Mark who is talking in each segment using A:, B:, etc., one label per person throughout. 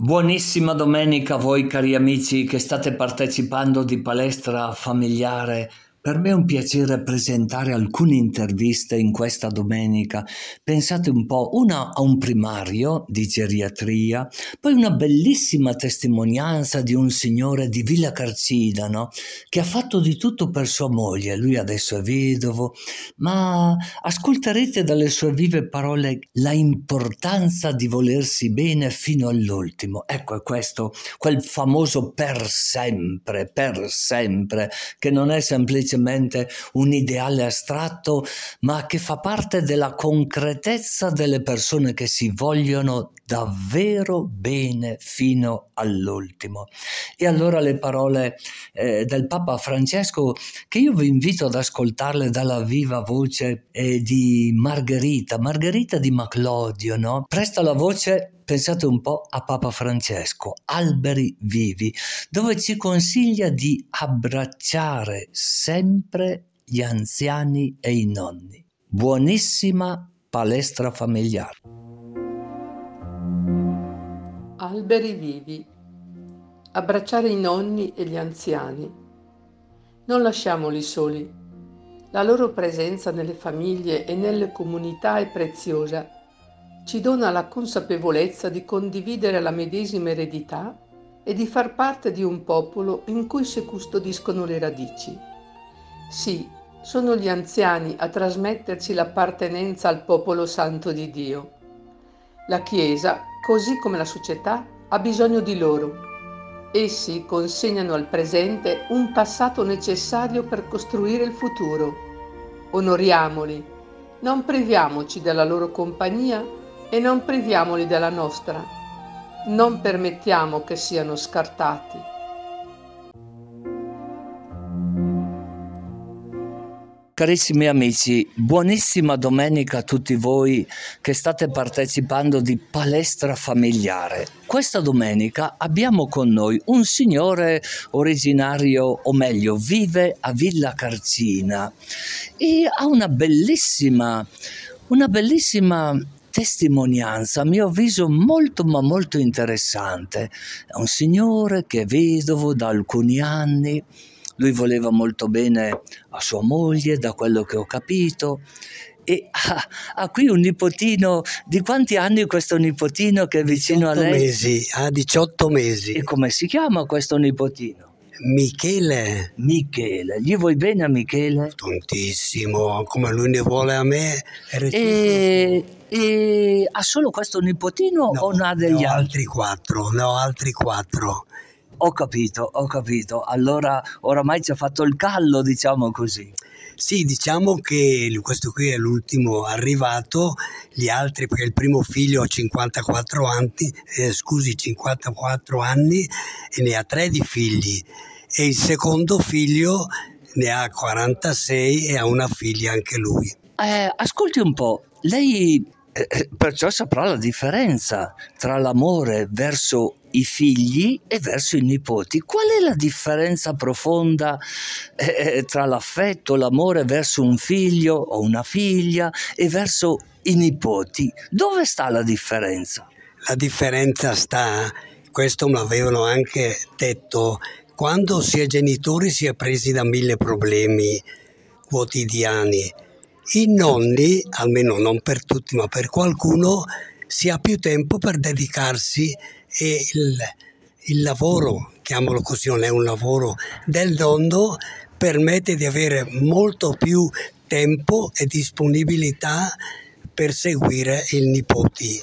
A: Buonissima domenica a voi cari amici che state partecipando di palestra familiare per me è un piacere presentare alcune interviste in questa domenica. Pensate un po', una a un primario di geriatria, poi una bellissima testimonianza di un signore di Villa Carcidano che ha fatto di tutto per sua moglie. Lui adesso è vedovo, ma ascolterete dalle sue vive parole la importanza di volersi bene fino all'ultimo. Ecco, è questo, quel famoso per sempre, per sempre, che non è semplicemente semplicemente un ideale astratto, ma che fa parte della concretezza delle persone che si vogliono davvero bene fino all'ultimo. E allora le parole eh, del Papa Francesco, che io vi invito ad ascoltarle dalla viva voce eh, di Margherita, Margherita di Maclodio, no? Presta la voce pensate un po' a Papa Francesco, Alberi Vivi, dove ci consiglia di abbracciare sempre gli anziani e i nonni. Buonissima palestra familiare.
B: Alberi vivi. Abbracciare i nonni e gli anziani. Non lasciamoli soli. La loro presenza nelle famiglie e nelle comunità è preziosa ci dona la consapevolezza di condividere la medesima eredità e di far parte di un popolo in cui si custodiscono le radici. Sì, sono gli anziani a trasmetterci l'appartenenza al popolo santo di Dio. La Chiesa, così come la società, ha bisogno di loro. Essi consegnano al presente un passato necessario per costruire il futuro. Onoriamoli, non priviamoci della loro compagnia e non priviamoli della nostra. Non permettiamo che siano scartati.
A: Carissimi amici, buonissima domenica a tutti voi che state partecipando di palestra familiare. Questa domenica abbiamo con noi un signore originario, o meglio, vive a Villa Carcina e ha una bellissima, una bellissima testimonianza, a mio avviso, molto ma molto interessante. È un signore che è vedovo da alcuni anni, lui voleva molto bene a sua moglie, da quello che ho capito, e ha, ha, qui un nipotino, di quanti anni questo nipotino che è vicino a lei?
C: mesi, ha 18 mesi.
A: E come si chiama questo nipotino?
C: Michele.
A: Michele, gli vuoi bene a Michele?
C: Tantissimo, come lui ne vuole a me.
A: E, e, ha solo questo nipotino
C: no,
A: o ne ha degli
C: ne ho
A: altri?
C: altri quattro, ne ho altri quattro.
A: Ho capito, ho capito. Allora oramai ci ha fatto il callo, diciamo così.
C: Sì, diciamo che questo qui è l'ultimo arrivato, gli altri, perché il primo figlio ha 54 anni, eh, scusi, 54 anni e ne ha tre di figli e il secondo figlio ne ha 46 e ha una figlia anche lui.
A: Eh, ascolti un po', lei eh, eh, perciò saprà la differenza tra l'amore verso i figli e verso i nipoti. Qual è la differenza profonda eh, tra l'affetto, l'amore verso un figlio o una figlia e verso i nipoti? Dove sta la differenza?
C: La differenza sta, questo me l'avevano anche detto, quando si è genitori si è presi da mille problemi quotidiani i nonni, almeno non per tutti, ma per qualcuno, si ha più tempo per dedicarsi e il, il lavoro, chiamalo così, non è un lavoro, del nonno permette di avere molto più tempo e disponibilità per seguire i nipoti,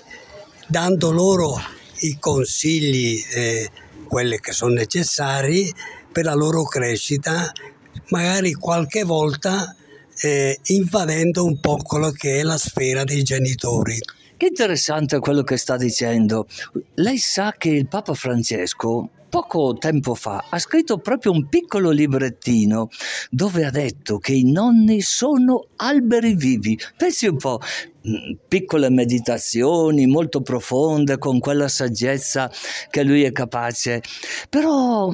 C: dando loro i consigli, eh, quelli che sono necessari per la loro crescita, magari qualche volta eh, invadendo un po' quello che è la sfera dei genitori.
A: Che interessante quello che sta dicendo. Lei sa che il Papa Francesco poco tempo fa ha scritto proprio un piccolo librettino dove ha detto che i nonni sono alberi vivi. Pensi un po', mm, piccole meditazioni molto profonde con quella saggezza che lui è capace, però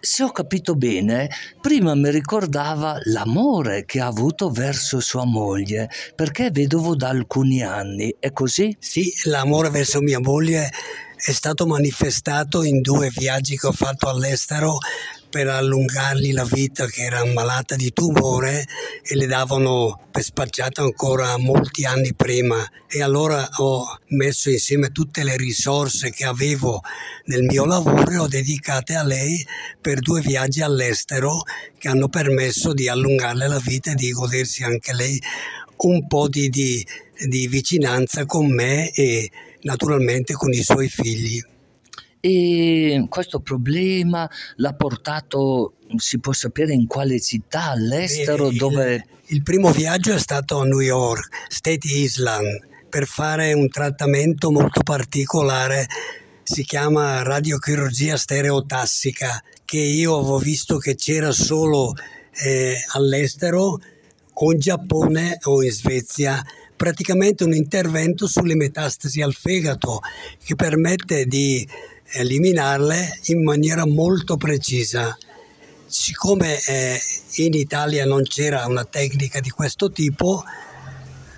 A: se ho capito bene, prima mi ricordava l'amore che ha avuto verso sua moglie, perché è vedovo da alcuni anni, è così?
C: Sì, l'amore verso mia moglie è stato manifestato in due viaggi che ho fatto all'estero per allungargli la vita che era malata di tumore e le davano per spacciato ancora molti anni prima. E allora ho messo insieme tutte le risorse che avevo nel mio lavoro e ho dedicate a lei per due viaggi all'estero che hanno permesso di allungarle la vita e di godersi anche lei un po' di, di, di vicinanza con me e naturalmente con i suoi figli.
A: E questo problema l'ha portato, si può sapere in quale città, all'estero,
C: il,
A: dove...
C: Il primo viaggio è stato a New York, State Island, per fare un trattamento molto particolare, si chiama radiochirurgia stereotassica, che io avevo visto che c'era solo eh, all'estero o in Giappone o in Svezia praticamente un intervento sulle metastasi al fegato che permette di eliminarle in maniera molto precisa. Siccome eh, in Italia non c'era una tecnica di questo tipo,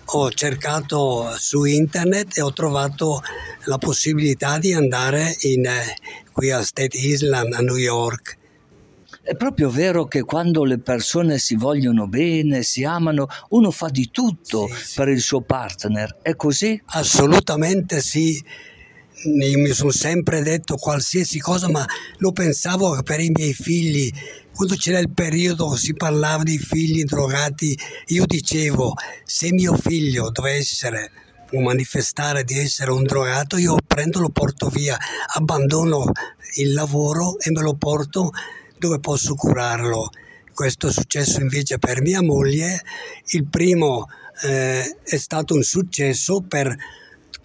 C: ho cercato su internet e ho trovato la possibilità di andare in, eh, qui a State Island, a New York.
A: È proprio vero che quando le persone si vogliono bene, si amano, uno fa di tutto sì, sì. per il suo partner. È così?
C: Assolutamente sì io mi sono sempre detto qualsiasi cosa, ma lo pensavo per i miei figli. Quando c'era il periodo si parlava di figli drogati, io dicevo se mio figlio dovesse essere manifestare di essere un drogato, io prendo, lo porto via, abbandono il lavoro e me lo porto dove posso curarlo. Questo è successo invece per mia moglie. Il primo eh, è stato un successo per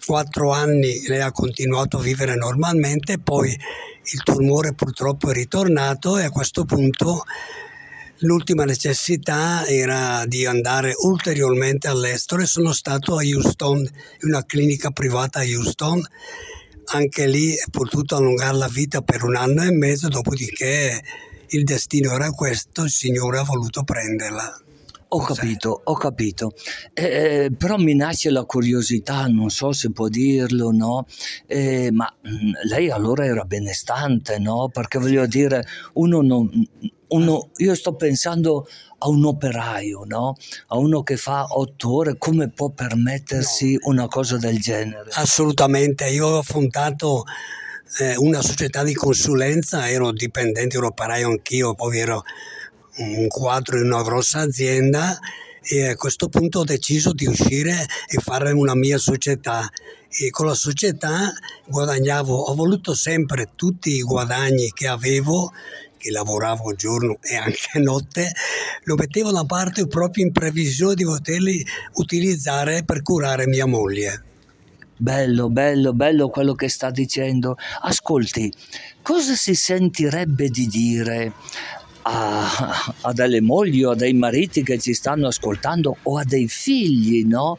C: quattro anni lei ha continuato a vivere normalmente, poi il tumore purtroppo è ritornato e a questo punto l'ultima necessità era di andare ulteriormente all'estero e sono stato a Houston, in una clinica privata a Houston. Anche lì ho potuto allungare la vita per un anno e mezzo, dopodiché il destino era questo, il Signore ha voluto prenderla.
A: Ho capito, ho capito. Eh, però mi nasce la curiosità, non so se può dirlo, no? Eh, ma mm, lei allora era benestante, no? Perché voglio dire, uno non... Uno, io sto pensando a un operaio, no? A uno che fa otto ore, come può permettersi no. una cosa del genere?
C: Assolutamente, io ho fondato eh, una società di consulenza, ero dipendente, ero operaio anch'io, poi ero un quadro in una grossa azienda e a questo punto ho deciso di uscire e fare una mia società e con la società guadagnavo, ho voluto sempre tutti i guadagni che avevo che lavoravo giorno e anche notte, lo mettevo da parte proprio in previsione di poterli utilizzare per curare mia moglie.
A: Bello, bello, bello quello che sta dicendo. Ascolti, cosa si sentirebbe di dire a, a, delle mogli o a dei mariti che ci stanno ascoltando o a dei figli, no?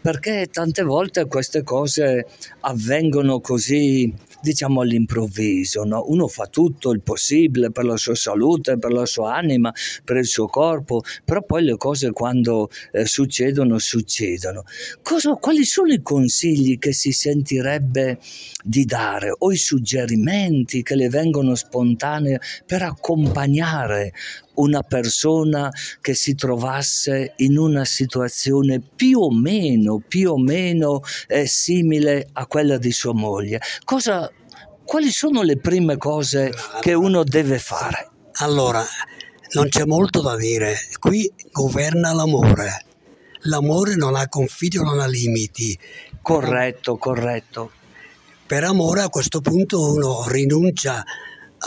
A: Perché tante volte queste cose avvengono così diciamo all'improvviso, no? uno fa tutto il possibile per la sua salute, per la sua anima, per il suo corpo, però poi le cose quando eh, succedono, succedono. Cosa, quali sono i consigli che si sentirebbe di dare o i suggerimenti che le vengono spontanei per accompagnare una persona che si trovasse in una situazione più o meno, più o meno eh, simile a quella di sua moglie. Cosa, quali sono le prime cose che uno deve fare?
C: Allora, non c'è molto da dire, qui governa l'amore. L'amore non ha confini, non ha limiti.
A: Corretto, corretto.
C: Per amore a questo punto uno rinuncia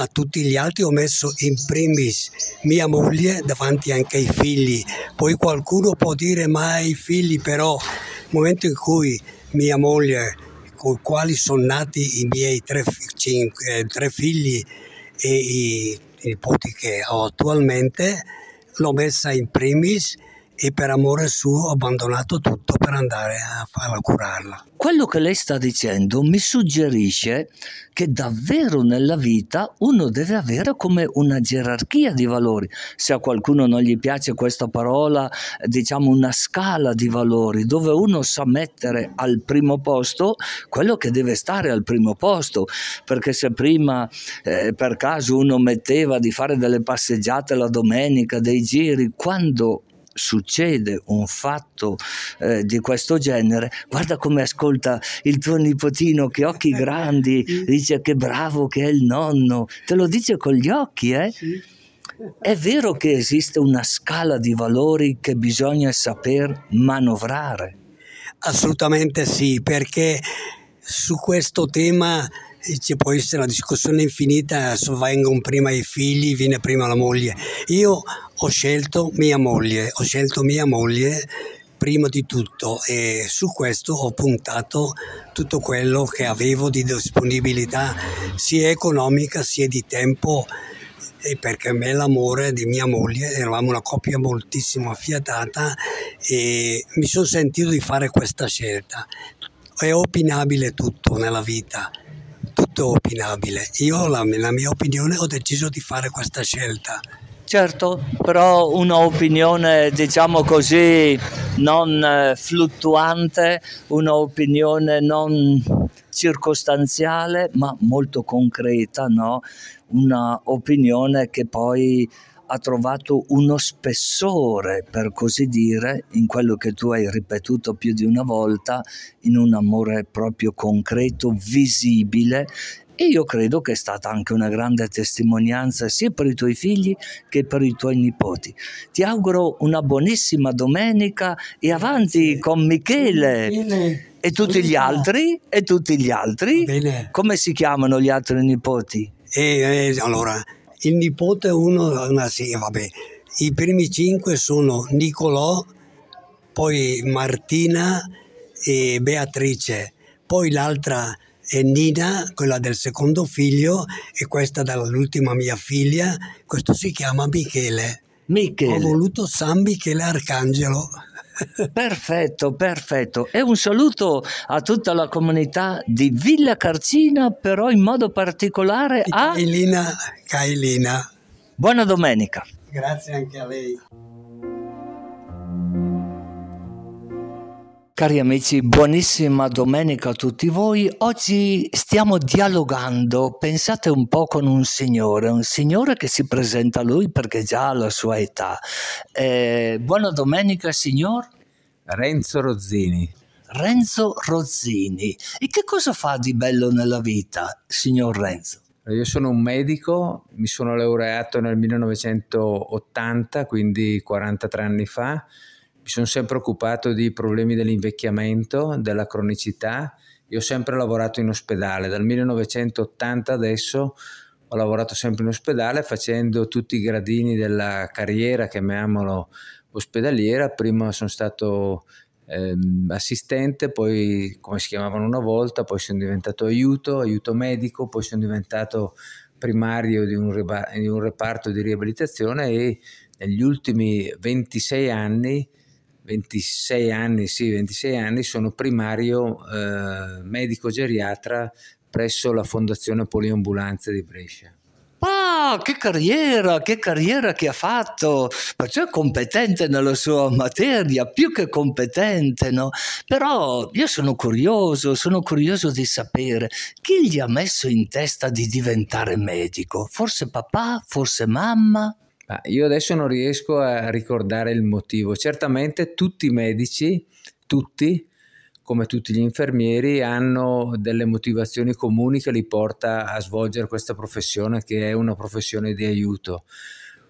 C: a tutti gli altri ho messo in primis mia moglie davanti anche ai figli. Poi qualcuno può dire ma i figli però nel momento in cui mia moglie con i quali sono nati i miei tre, cinque, tre figli e i nipoti che ho attualmente l'ho messa in primis e per amore suo ho abbandonato tutto per andare a farla curarla.
A: Quello che lei sta dicendo mi suggerisce che davvero nella vita uno deve avere come una gerarchia di valori. Se a qualcuno non gli piace questa parola, diciamo una scala di valori dove uno sa mettere al primo posto quello che deve stare al primo posto, perché se prima eh, per caso uno metteva di fare delle passeggiate la domenica, dei giri, quando succede un fatto eh, di questo genere, guarda come ascolta il tuo nipotino, che occhi grandi, dice che bravo che è il nonno, te lo dice con gli occhi, eh? È vero che esiste una scala di valori che bisogna saper manovrare?
C: Assolutamente sì, perché su questo tema ci può essere una discussione infinita, vengono prima i figli, viene prima la moglie. Io ho scelto mia moglie, ho scelto mia moglie prima di tutto e su questo ho puntato tutto quello che avevo di disponibilità sia economica sia di tempo e perché a me l'amore di mia moglie eravamo una coppia moltissimo affiatata e mi sono sentito di fare questa scelta è opinabile tutto nella vita tutto opinabile. Io, la, la mia opinione, ho deciso di fare questa scelta.
A: Certo, però un'opinione, diciamo così, non eh, fluttuante, un'opinione non circostanziale, ma molto concreta, no? Una opinione che poi ha trovato uno spessore, per così dire, in quello che tu hai ripetuto più di una volta, in un amore proprio concreto, visibile e io credo che è stata anche una grande testimonianza sia per i tuoi figli che per i tuoi nipoti. Ti auguro una buonissima domenica e avanti con Michele. Bene. E tutti gli altri? E tutti gli altri?
C: Bene.
A: Come si chiamano gli altri nipoti?
C: Eh, eh, allora, il nipote uno, una, sì, vabbè, i primi cinque sono Nicolò, poi Martina e Beatrice, poi l'altra è Nina, quella del secondo figlio, e questa dall'ultima mia figlia, questo si chiama Michele.
A: Michele.
C: Ho voluto San Michele Arcangelo.
A: Perfetto, perfetto. E un saluto a tutta la comunità di Villa Carcina, però in modo particolare a...
C: Cailina, Cailina.
A: Buona domenica.
C: Grazie anche a lei.
A: Cari amici, buonissima domenica a tutti voi. Oggi stiamo dialogando, pensate un po' con un signore, un signore che si presenta a lui perché già ha la sua età. Eh, buona domenica signor?
D: Renzo Rozzini.
A: Renzo Rozzini. E che cosa fa di bello nella vita, signor Renzo?
D: Io sono un medico, mi sono laureato nel 1980, quindi 43 anni fa mi sono sempre occupato di problemi dell'invecchiamento, della cronicità. Io ho sempre lavorato in ospedale, dal 1980 adesso ho lavorato sempre in ospedale facendo tutti i gradini della carriera, chiamiamolo ospedaliera. Prima sono stato ehm, assistente, poi come si chiamavano una volta, poi sono diventato aiuto, aiuto medico, poi sono diventato primario di un, di un reparto di riabilitazione e negli ultimi 26 anni 26 anni, sì, 26 anni, sono primario eh, medico geriatra presso la Fondazione Poliambulanze di Brescia.
A: Ah, che carriera, che carriera che ha fatto, perciò è competente nella sua materia, più che competente, no? Però io sono curioso, sono curioso di sapere chi gli ha messo in testa di diventare medico? Forse papà, forse mamma?
D: Ah, io adesso non riesco a ricordare il motivo. Certamente tutti i medici, tutti, come tutti gli infermieri, hanno delle motivazioni comuni che li porta a svolgere questa professione che è una professione di aiuto.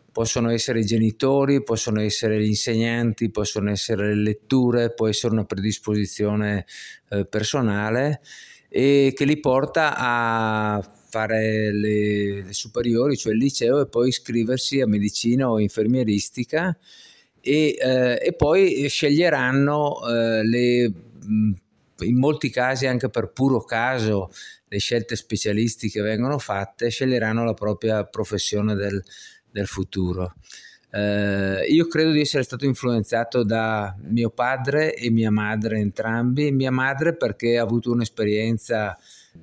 D: Possono essere i genitori, possono essere gli insegnanti, possono essere le letture, può essere una predisposizione eh, personale e che li porta a fare le, le, superiori, cioè il liceo, e poi iscriversi a medicina o infermieristica e, eh, e poi sceglieranno eh, le, in molti casi anche per puro caso le scelte specialistiche vengono fatte, sceglieranno la propria professione del, del futuro. Eh, io credo di essere stato influenzato da mio padre e mia madre entrambi. Mia madre perché ha avuto un'esperienza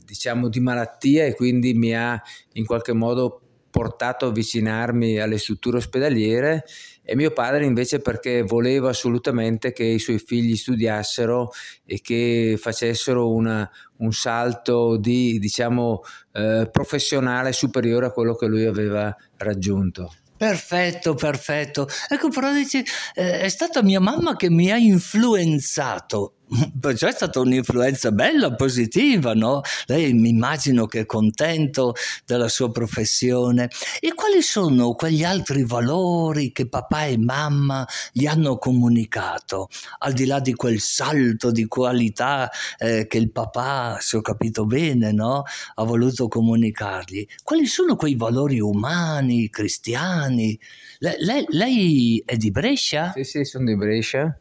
D: diciamo di malattia e quindi mi ha in qualche modo portato a avvicinarmi alle strutture ospedaliere e mio padre invece perché voleva assolutamente che i suoi figli studiassero e che facessero una, un salto di, diciamo, eh, professionale superiore a quello che lui aveva raggiunto.
A: Perfetto, perfetto. Ecco, però dici, eh, è stata mia mamma che mi ha influenzato Perciò è stata un'influenza bella, positiva, no? Lei mi immagino che è contento della sua professione. E quali sono quegli altri valori che papà e mamma gli hanno comunicato, al di là di quel salto di qualità eh, che il papà, se ho capito bene, no? ha voluto comunicargli? Quali sono quei valori umani, cristiani? Le, lei, lei è di Brescia?
D: Sì, sì, sono di Brescia.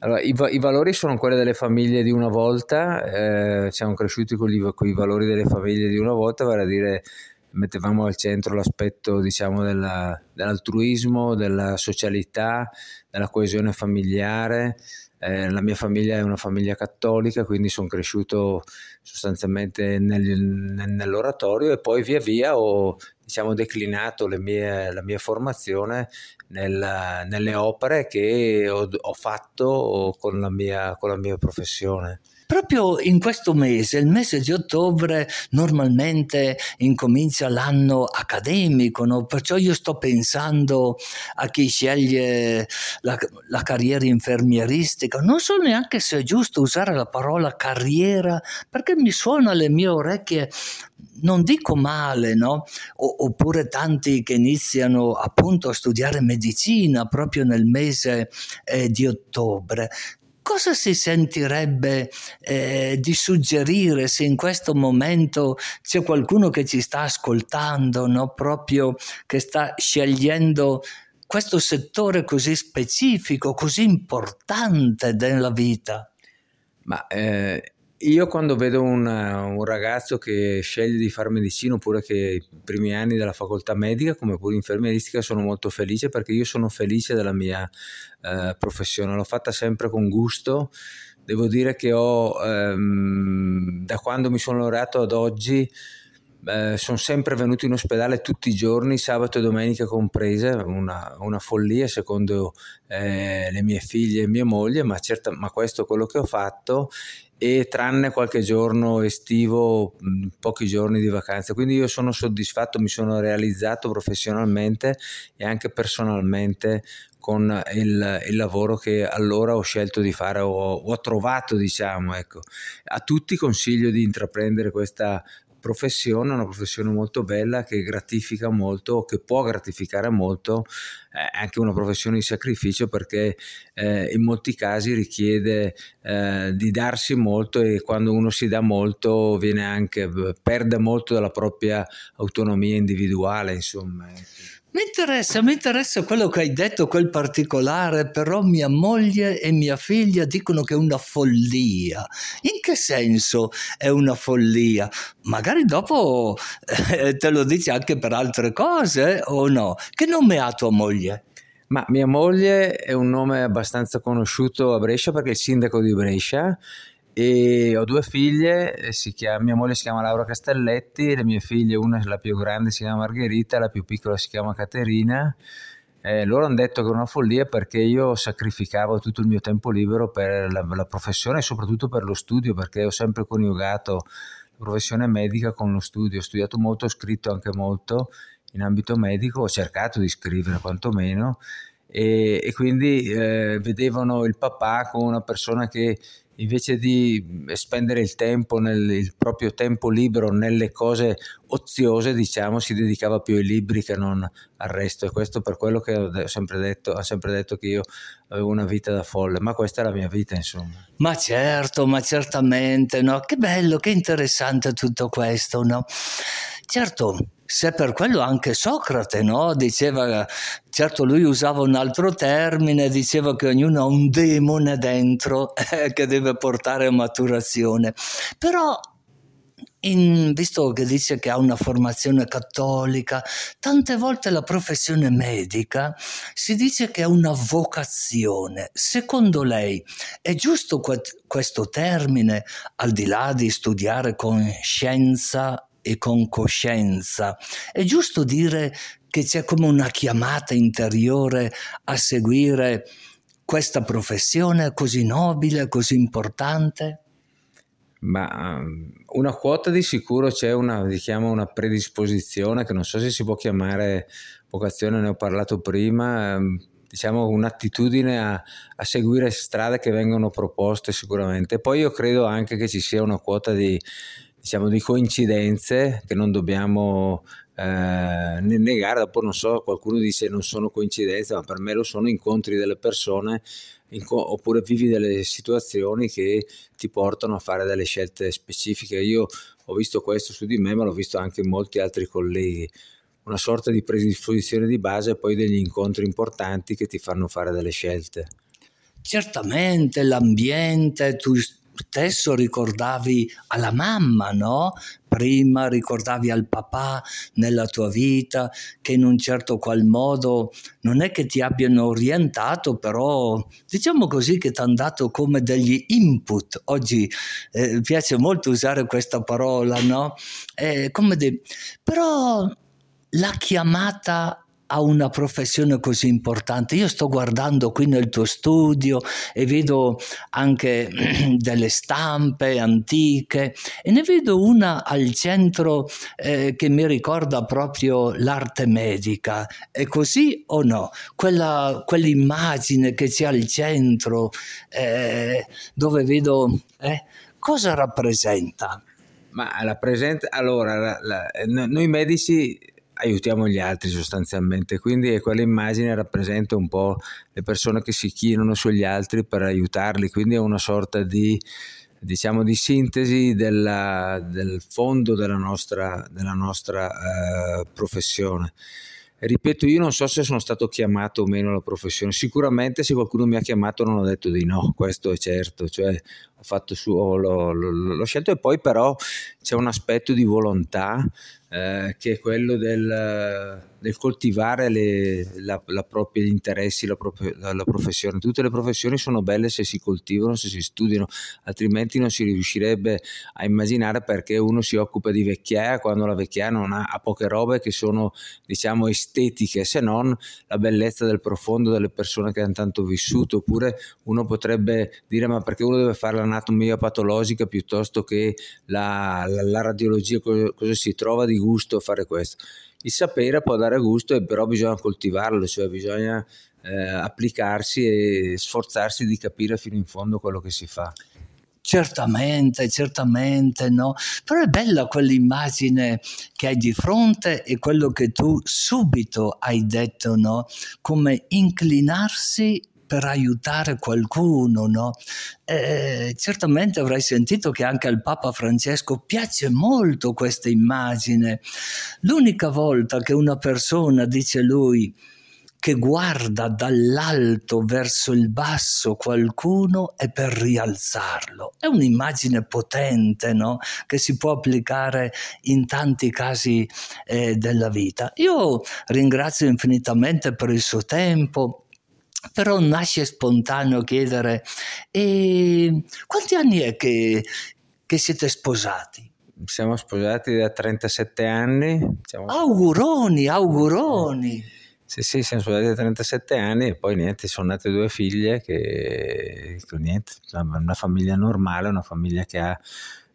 D: Allora, i, i, valori sono quelli delle famiglie di una volta, eh, siamo cresciuti con, gli, con, i valori delle famiglie di una volta, vale a dire mettevamo al centro l'aspetto diciamo, della, dell'altruismo, della socialità, della coesione familiare. Eh, la mia famiglia è una famiglia cattolica, quindi sono cresciuto sostanzialmente nel, nell'oratorio e poi via via ho diciamo, declinato mie, la mia formazione nel, nelle opere che ho, ho fatto con la, mia, con la mia professione.
A: Proprio in questo mese, il mese di ottobre, normalmente incomincia l'anno accademico, no? perciò io sto pensando a chi sceglie la, la, carriera infermieristica. Non so neanche se è giusto usare la parola carriera, perché mi suona alle mie orecchie non dico male, no? O, oppure tanti che iniziano appunto a studiare medicina proprio nel mese eh, di ottobre cosa si sentirebbe eh, di suggerire se in questo momento c'è qualcuno che ci sta ascoltando, no? proprio che sta scegliendo questo settore così specifico, così importante della vita?
D: Ma eh, io quando vedo un, un, ragazzo che sceglie di fare medicina oppure che i primi anni della facoltà medica come pure infermieristica sono molto felice perché io sono felice della mia eh, professione, l'ho fatta sempre con gusto. Devo dire che ho, ehm, da quando mi sono laureato ad oggi, eh, sono sempre venuto in ospedale tutti i giorni, sabato e domenica comprese, una, una follia secondo eh, le mie figlie e mia moglie, ma, certa, ma questo è quello che ho fatto e tranne qualche giorno estivo, pochi giorni di vacanza. Quindi io sono soddisfatto, mi sono realizzato professionalmente e anche personalmente con il, il lavoro che allora ho scelto di fare o ho trovato, diciamo, ecco. A tutti consiglio di intraprendere questa professione, una professione molto bella che gratifica molto, che può gratificare molto, eh, anche una professione di sacrificio perché eh, in molti casi richiede eh, di darsi molto e quando uno si dà molto viene anche, perde molto della propria autonomia individuale, insomma. Ecco.
A: Mi interessa, mi interessa quello che hai detto, quel particolare, però mia moglie e mia figlia dicono che è una follia. In che senso è una follia? Magari dopo eh, te lo dici anche per altre cose o no? Che nome ha tua moglie?
D: Ma mia moglie è un nome abbastanza conosciuto a Brescia perché è il sindaco di Brescia e ho due figlie, chiama, mia moglie si chiama Laura Castelletti, le mie figlie, una la più grande si chiama Margherita, la più piccola si chiama Caterina. Eh, loro hanno detto che è una follia perché io sacrificavo tutto il mio tempo libero per la, la professione e soprattutto per lo studio, perché ho sempre coniugato la professione medica con lo studio. Ho studiato molto, ho scritto anche molto in ambito medico, ho cercato di scrivere quantomeno e, e quindi eh, vedevano il papà come una persona che invece di spendere il tempo, nel, il proprio tempo libero nelle cose oziose, diciamo, si dedicava più ai libri che non al resto. E questo per quello che ho sempre detto, ho sempre detto che io avevo una vita da folle, ma questa è la mia vita, insomma.
A: Ma certo, ma certamente, no? Che bello, che interessante tutto questo, no? Certo, se per quello anche Socrate no? diceva, certo lui usava un altro termine, diceva che ognuno ha un demone dentro eh, che deve portare a maturazione, però in, visto che dice che ha una formazione cattolica, tante volte la professione medica si dice che è una vocazione. Secondo lei è giusto que- questo termine, al di là di studiare con scienza e con coscienza? È giusto dire che c'è come una chiamata interiore a seguire questa professione così nobile, così importante?
D: Ma um, una quota di sicuro c'è una, diciamo, una predisposizione che non so se si può chiamare vocazione, ne ho parlato prima, um, diciamo un'attitudine a, a, seguire strade che vengono proposte sicuramente. Poi io credo anche che ci sia una quota di, diciamo, di coincidenze che non dobbiamo eh, negare, dopo non so, qualcuno dice non sono coincidenze, ma per me lo sono incontri delle persone inco- oppure vivi delle situazioni che ti portano a fare delle scelte specifiche. Io ho visto questo su di me, ma l'ho visto anche in molti altri colleghi una sorta di predisposizione di base e poi degli incontri importanti che ti fanno fare delle scelte.
A: Certamente l'ambiente, tu stesso ricordavi alla mamma, no? Prima ricordavi al papà nella tua vita che in un certo qual modo non è che ti abbiano orientato, però diciamo così che ti hanno dato come degli input. Oggi eh, piace molto usare questa parola, no? Eh, come de... Però la chiamata a una professione così importante. Io sto guardando qui nel tuo studio e vedo anche delle stampe antiche e ne vedo una al centro eh, che mi ricorda proprio l'arte medica. È così o no? Quella, quell'immagine che c'è al centro eh, dove vedo eh, cosa rappresenta?
D: Ma rappresenta allora la, la, noi medici aiutiamo gli altri sostanzialmente, quindi quell'immagine rappresenta un po' le persone che si chinano sugli altri per aiutarli, quindi è una sorta di, diciamo, di sintesi della, del fondo della nostra, della nostra uh, professione. Ripeto, io non so se sono stato chiamato o meno alla professione, sicuramente se qualcuno mi ha chiamato non ho detto di no, questo è certo, cioè ho fatto su, l'ho, l'ho, l'ho scelto. E poi però c'è un aspetto di volontà eh, che è quello del, del coltivare le, la, la propria, gli interessi, la, propria, la, la, professione. Tutte le professioni sono belle se si coltivano, se si studiano, altrimenti non si riuscirebbe a immaginare perché uno si occupa di vecchiaia quando la vecchiaia non ha, ha poche robe che sono diciamo estetiche, se non la bellezza del profondo delle persone che hanno tanto vissuto, oppure uno potrebbe dire ma perché uno deve fare l'anatomia patologica piuttosto che la, radiologia, cosa, cosa si trova di gusto fare questo. Il sapere può dare gusto, però bisogna coltivarlo, cioè bisogna eh, applicarsi e sforzarsi di capire fino in fondo quello che si fa.
A: Certamente, certamente, no? Però è bella quell'immagine che hai di fronte e quello che tu subito hai detto, no? Come inclinarsi per aiutare qualcuno, no? Eh, certamente avrai sentito che anche al Papa Francesco piace molto questa immagine. L'unica volta che una persona, dice lui, che guarda dall'alto verso il basso qualcuno è per rialzarlo. È un'immagine potente, no? Che si può applicare in tanti casi eh, della vita. Io ringrazio infinitamente per il suo tempo, però nasce spontaneo chiedere, e quanti anni è che, che siete sposati?
D: Siamo sposati da 37 anni. Siamo...
A: Auguroni, auguroni!
D: Sì, sì, siamo sposati da 37 anni e poi niente, sono nate due figlie che, niente, una famiglia normale, una famiglia che ha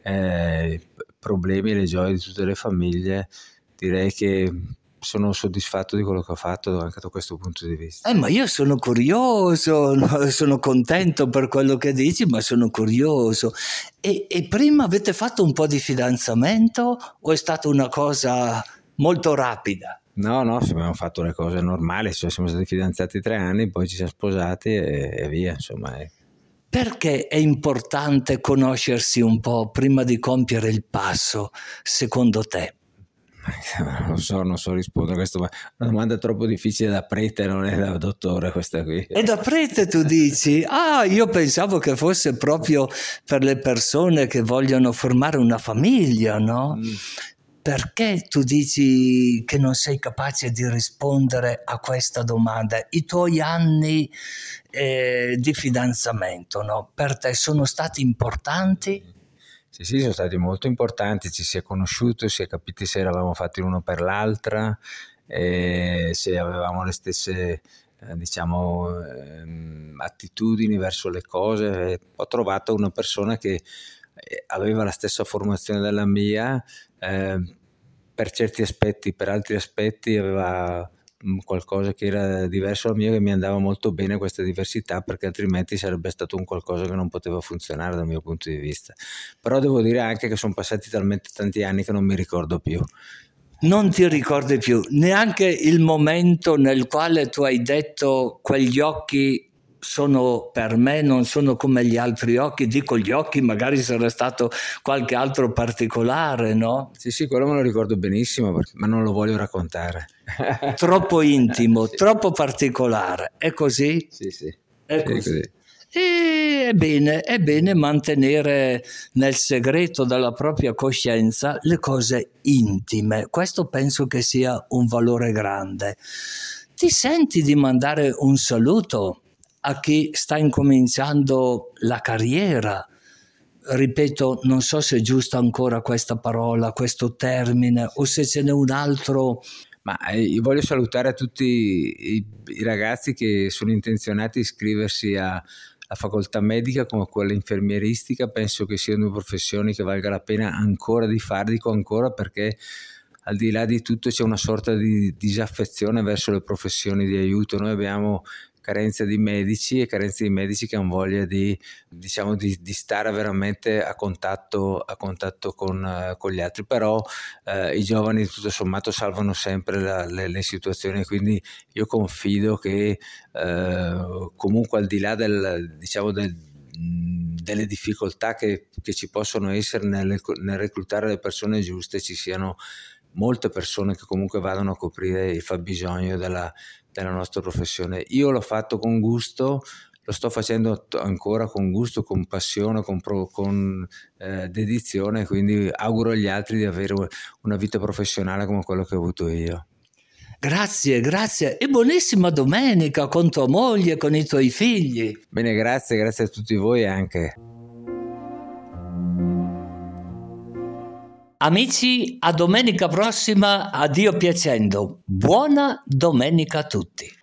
D: eh, problemi e le gioie di tutte le famiglie. Direi che sono soddisfatto di quello che ho fatto anche da questo punto di vista.
A: Eh, ma io sono curioso, sono contento per quello che dici, ma sono curioso. E, e prima avete fatto un po' di fidanzamento o è stata una cosa molto rapida?
D: No, no, abbiamo fatto le cose normali, cioè siamo stati fidanzati tre anni, poi ci siamo sposati e, e via, insomma. È...
A: Perché è importante conoscersi un po' prima di compiere il passo, secondo te?
D: Non so, non so rispondere a questa domanda. Una domanda troppo difficile da prete, non è da dottore questa qui.
A: E da prete tu dici? Ah, io pensavo che fosse proprio per le persone che vogliono formare una famiglia, no? Mm. Perché tu dici che non sei capace di rispondere a questa domanda? I tuoi anni eh, di fidanzamento, no? Per te sono stati importanti?
D: Sì, sì, sono stati molto importanti, ci si è conosciuto, si è capito se eravamo fatti l'uno per l'altra, se avevamo le stesse eh, diciamo, ehm, attitudini verso le cose. Ho trovato una persona che eh, aveva la stessa formazione della mia, eh, per certi aspetti, per altri aspetti aveva qualcosa che era diverso dal mio che mi andava molto bene questa diversità perché altrimenti sarebbe stato un qualcosa che non poteva funzionare dal mio punto di vista. Però devo dire anche che sono passati talmente tanti anni che non mi ricordo più.
A: Non ti ricordi più neanche il momento nel quale tu hai detto quegli occhi sono per me, non sono come gli altri occhi, dico gli occhi, magari sarà stato qualche altro particolare, no?
D: Sì, sì, quello me lo ricordo benissimo, ma non lo voglio raccontare.
A: troppo intimo, sì. troppo particolare, è così?
D: Sì, sì.
A: È sì, così. così. E è bene, è bene mantenere nel segreto della propria coscienza le cose intime. Questo penso che sia un valore grande. Ti senti di mandare un saluto a chi sta incominciando la carriera. Ripeto, non so se è giusta ancora questa parola, questo termine, o se ce n'è un altro.
D: Ma eh, io voglio salutare tutti i, i ragazzi che sono intenzionati a iscriversi a, a facoltà medica come quella infermieristica. Penso che siano professioni che valga la pena ancora di fare, dico ancora perché al di là di tutto c'è una sorta di disaffezione verso le professioni di aiuto. Noi abbiamo carenza di medici e carenza di medici che hanno voglia di, diciamo, di, di stare veramente a contatto, a contatto con, con, gli altri, però uh, i giovani tutto sommato salvano sempre la, le, le, situazioni, quindi io confido che uh, comunque al di là del, diciamo, del delle difficoltà che, che, ci possono essere nel, nel reclutare le persone giuste ci siano molte persone che comunque vadano a coprire il fabbisogno della, della nostra professione. Io l'ho fatto con gusto, lo sto facendo ancora con gusto, con passione, con, pro, con eh, dedizione, quindi auguro agli altri di avere una vita professionale come quello che ho avuto io.
A: Grazie, grazie e buonissima domenica con tua moglie, con i tuoi figli.
D: Bene, grazie, grazie a tutti voi anche.
A: Amici, a domenica prossima, addio piacendo. Buona domenica a tutti.